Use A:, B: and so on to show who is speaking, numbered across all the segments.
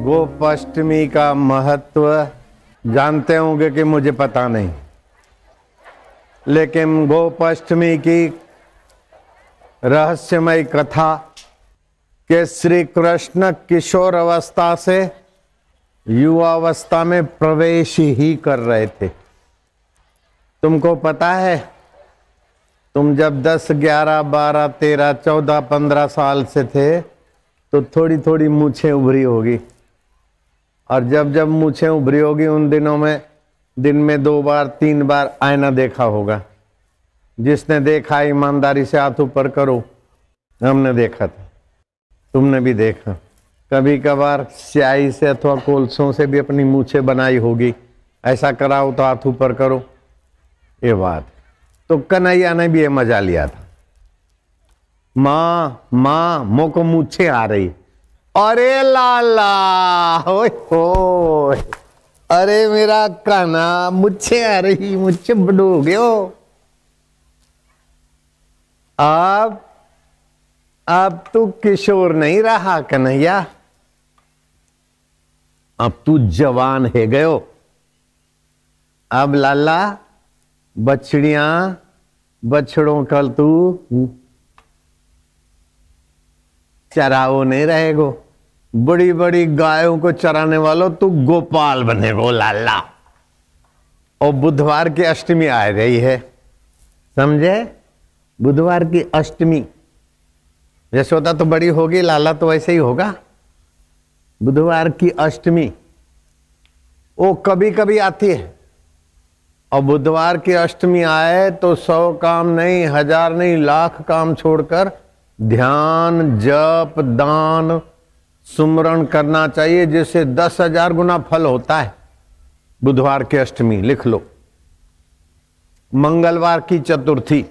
A: गोपाष्टमी का महत्व जानते होंगे कि मुझे पता नहीं। लेकिन गोपाष्टमी की रहस्यमय कथा के श्री कृष्ण किशोर अवस्था से युवावस्था में प्रवेश ही कर रहे थे। तुमको पता है तुम जब 10, 11, 12, 13, 14, 15 साल से थे तो थोड़ी थोड़ी मूछें उभरी होगी। और जब जब मूछें उभरी होगी उन दिनों में, दिन में दो बार, तीन बार आईना देखा होगा। जिसने देखा, ईमानदारी से हाथ ऊपर करो। हमने देखा था। तुमने भी देखा। कभी कभार स्याही से अथवा कोलसों से भी अपनी मूछे बनाई होगी। ऐसा कराओ तो हाथ ऊपर करो। ये बात। तो कन्हैया ने भी ये मज़ा लिया था। माँ माँ, मोको मूछे आ रही। अरे लाला हो अरे मेरा काना मुझे आ रही मुझे बडो गयो अब अब तू किशोर नहीं रहा, कन्हैया। अब तू जवान है गयो अब लाला, बछड़िया, बछड़ों कल तू चराओ नहीं रहेगो। बड़ी बड़ी गायों को चराने वालों, तू गोपाल बनेगो लाला। और बुधवार की अष्टमी आ रही है, समझे? बुधवार की अष्टमी। यशोदा तो बड़ी होगी, लाला तो वैसे ही होगा। बुधवार की अष्टमी, वो कभी कभी आती है। और बुधवार की अष्टमी आए तो सौ काम नहीं, हज़ार नहीं, लाख काम छोड़कर ध्यान, जप, दान, सुमरण करना चाहिए, जिससे दस हज़ार गुना फल होता है। बुधवार की अष्टमी, लिख लो। मंगलवार की चतुर्थी,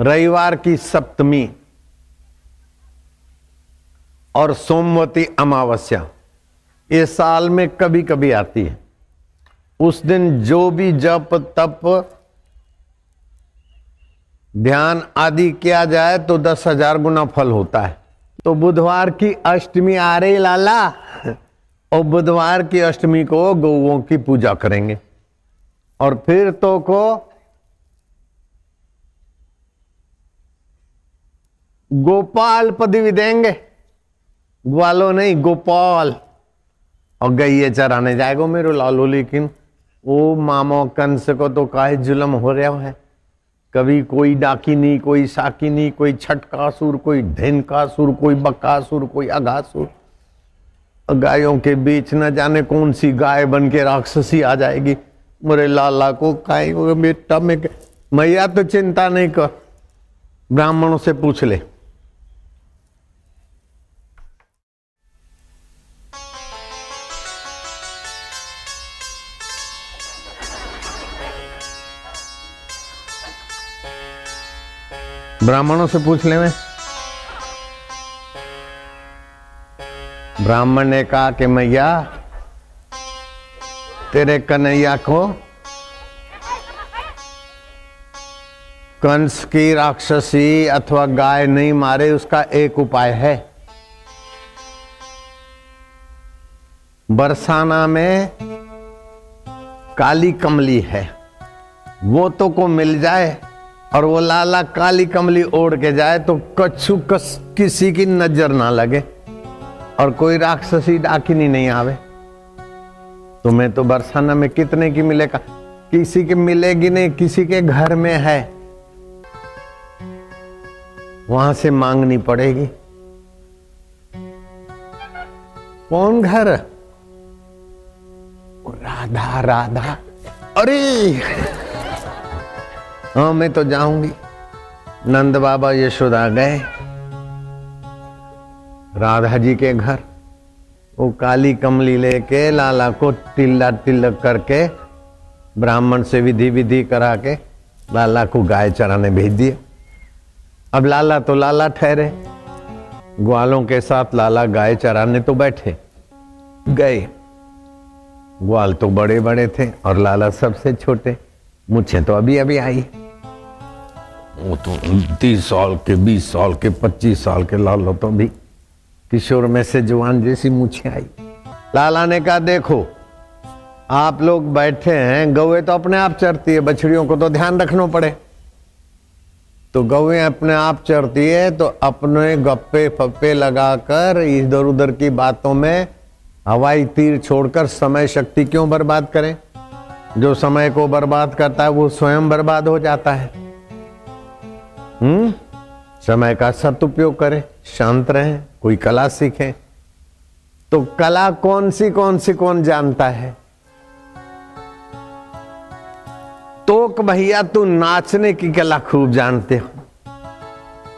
A: रविवार की सप्तमी, और सोमवती अमावस्या। ये साल में कभी कभी आती है। उस दिन जो भी जप, तप ध्यान आदि किया जाए तो दस हज़ार गुना फल होता है। तो बुधवार की अष्टमी आ रही लाला। और बुधवार की अष्टमी को गौओं की पूजा करेंगे। और फिर तो को गोपाल पदवी देंगे। ग्वालो नहीं, गोपाल। और गैये चराने जाएगा मेरे लालू लेकिन। वो मामो कंस को तो काहे जुलम हो रहा है। कभी कोई डाकिनी, कोई साकिनी, कोई छटकासुर, कोई धिनकासुर, कोई बकासुर, कोई अघासुर गायों के बीच न जाने कौन सी गाय बन के राक्षसी आ जाएगी। मेरे लाला को बेटा में मैया तो चिंता नहीं कर। ब्राह्मणों से पूछ ले। ब्राह्मणों से पूछ ले ब्राह्मण ने कहा कि मैया, तेरे कन्हैया को कंस की राक्षसी अथवा गाय नहीं मारे, उसका एक उपाय है। बरसाना में काली कमली है, वो तो को मिल जाए और वो लाला काली कमली ओढ़ के जाए तो कछु कस किसी की नज़र ना लगे और कोई राक्षसी डाकिनी नहीं आवे। तुम्हें तो बरसाना में कितने की मिलेगा? किसी के मिलेगी नहीं, किसी के घर में है। वहाँ से मांगनी पड़ेगी। कौन घर? राधा राधा। अरे! हाँ मैं तो जाऊँगी। नंद बाबा यशोदा गए। राधा जी के घर, वो काली कमली लेके, लाला को टिल्ला टिल्लक करके, ब्राह्मण से विधि विधि करा के, लाला को गाय चराने भेज दिए। अब लाला तो लाला ठहरे। ग्वालों के साथ लाला गाय चराने तो बैठे। गए। ग्वाल तो बड़े बड़े थे और लाला सबसे छोटे। मुझे तो अभी अभी आई। वो तो तीस साल के, बीस साल के, पच्चीस साल के लाल तो भी किशोर में से जवान जैसी मुछे आई। लाला ने कहा, देखो, आप लोग बैठे हैं गौए तो अपने आप चरती है, बछड़ियों को तो ध्यान रखना पड़े। तो गौए अपने आप चरती है तो अपने गप्पे फप्पे लगाकर इधर उधर की बातों में हवाई तीर छोड़कर समय शक्ति क्यों बर्बाद करें? जो समय को बर्बाद करता है, वो स्वयं बर्बाद हो जाता है। हम्म? समय का सदुपयोग करें, शांत रहें, कोई कला सीखें। तो कला कौन सी कौन सी कौन जानता है? तोक भैया, तू नाचने की कला खूब जानते हो।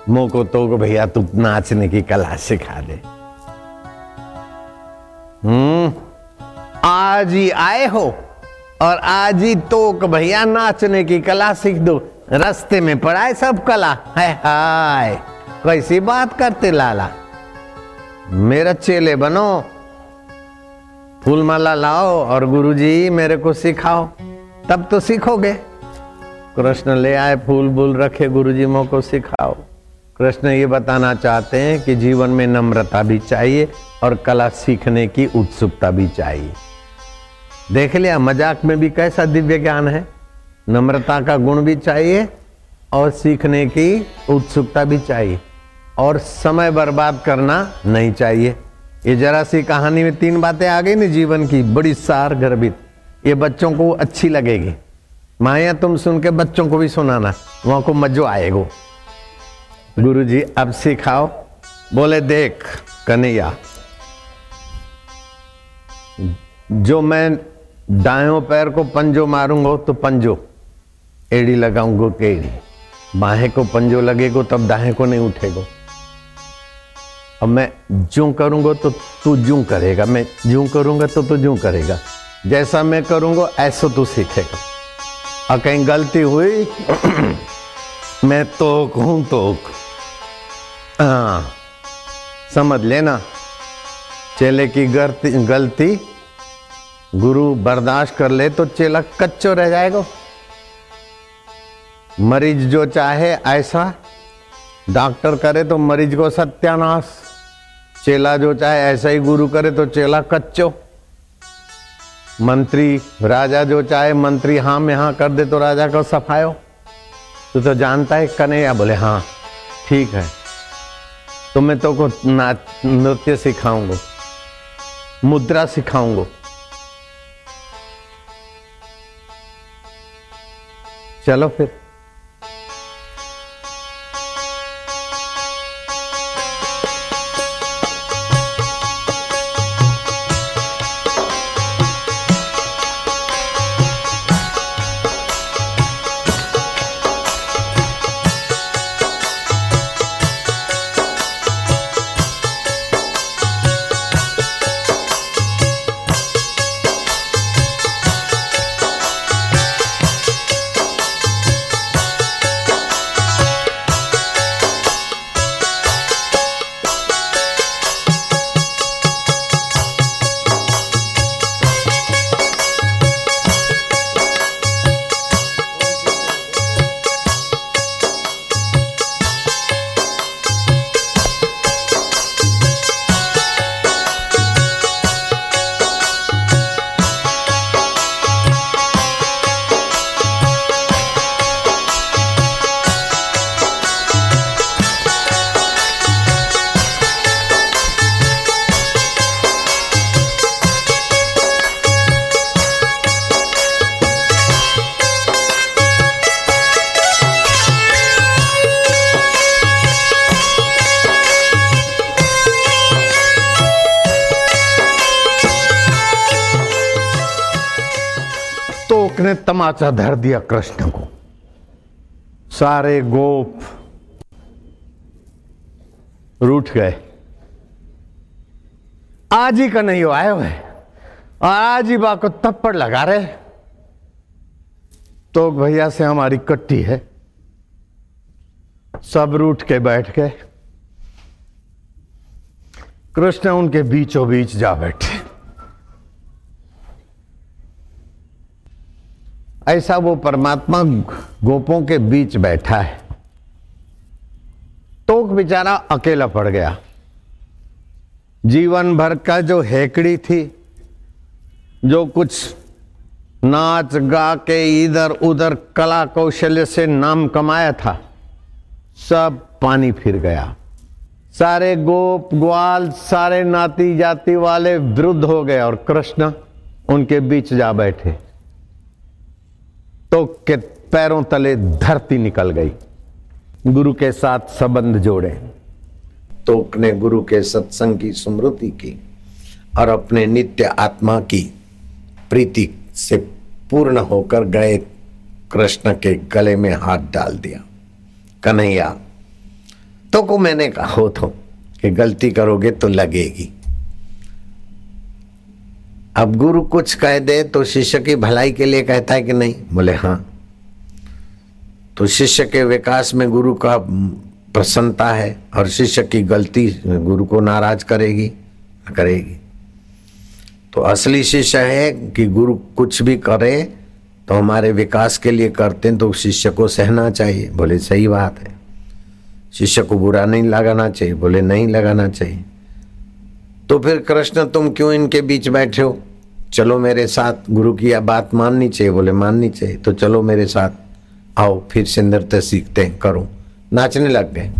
A: मो को तोक भैया, तू नाचने की कला सिखा दे। हम्म? आज ही आए हो और आज ही तोक भैया नाचने की कला सीख दो। रस्ते में पढ़ाए सब कला। है हाय, कैसी बात करते लाला। मेरा चेले बनो, फूलमाला लाओ और गुरुजी मेरे को सिखाओ। तब तो सीखोगे। कृष्ण ले आए फूल बूल रखे, गुरुजी मो को सिखाओ। कृष्ण ये बताना चाहते हैं कि जीवन में नम्रता भी चाहिए और कला सीखने की उत्सुकता भी चाहिए। देख लिया, मज़ाक में भी कैसा दिव्य ज्ञान है? नम्रता का गुण भी चाहिए और सीखने की उत्सुकता भी चाहिए। और समय बर्बाद करना नहीं चाहिए। ये जरा सी कहानी में तीन बातें आ गई ना जीवन की, बड़ी सार गर्भित। ये बच्चों को अच्छी लगेगी। माया, तुम सुन के बच्चों को भी सुनाना। वहाँ को मजो आएगो। गुरु जी अब सिखाओ। बोले, देख, कन्हैया, जो मैं दायों पैर को पंजो मारूँगा तो पंजो। एड़ी लगाऊंगो के एड़ी बाहें को पंजो लगेगो, तब दाहें को नहीं उठेगो। अब मैं जो करूँगा तो तू जू करेगा, मैं जू करूँगा तो तू जू करेगा। जैसा मैं करूँगा, ऐसा तू सीखेगा। और कहीं गलती हुई, मैं तोक हूँ तोक। हाँ समझ लेना। चेले की गलती, गुरु बर्दाश्त कर ले तो चेला कच्चो रह जाएगा। मरीज़ जो चाहे ऐसा। डॉक्टर करे तो मरीज़ को सत्यानाश। चेला जो चाहे ऐसा ही गुरु करे तो चेला कच्चो। मंत्री, राजा जो चाहे मंत्री हाँ में हाँ कर दे तो राजा को सफायो। तो तो जानता है कने या बोले हाँ ठीक है। तो मैं तो को नृत्य सिखाऊँगा। मुद्रा सिखाऊँगा। चलो फिर। ने तमाचा धर दिया कृष्ण को। सारे गोप रूठ गए। आज ही का नहीं हो, आए हुए। आज ही बा को तप्पड़ लगा रहे। तो भैया से हमारी कट्टी है। सब रूठ के बैठ गए। कृष्ण उनके बीचों बीच जा बैठे। ऐसा वो परमात्मा गोपों के बीच बैठा है। तो बेचारा अकेला पड़ गया। जीवन भर का जो हेकड़ी थी, जो कुछ नाच गा के इधर उधर कला कौशल्य से नाम कमाया था, सब पानी फिर गया। सारे गोप, ग्वाल, सारे नाती जाति वाले विरुद्ध हो गए और कृष्ण उनके बीच जा बैठे। तो के पैरों तले धरती निकल गई। गुरु के साथ संबंध जोड़े।
B: तो ने गुरु के सत्संग की स्मृति की और अपने नित्य आत्मा की प्रीति से पूर्ण होकर गए कृष्ण के गले में हाथ डाल दिया। कन्हैया तो को मैंने कहा हो तो कि गलती करोगे तो लगेगी। अब गुरु कुछ कह दे तो शिष्य की भलाई के लिए कहता है कि नहीं? बोले हाँ। तो शिष्य के विकास में गुरु का प्रसन्नता है और शिष्य की गलती गुरु को नाराज़ करेगी करेगी। तो असली शिष्य है कि गुरु कुछ भी करे तो हमारे विकास के लिए करते हैं तो शिष्य को सहना चाहिए। बोले, सही बात है। शिष्य को बुरा नहीं लगाना चाहिए। बोले, नहीं लगाना चाहिए। तो फिर कृष्ण, तुम क्यों इनके बीच बैठे हो? चलो मेरे साथ, गुरु की यह बात माननी चाहिए। बोले, माननी चाहिए। तो चलो मेरे साथ, आओ, फिर से नृत्य सीखते हैं करो। नाचने लग गए।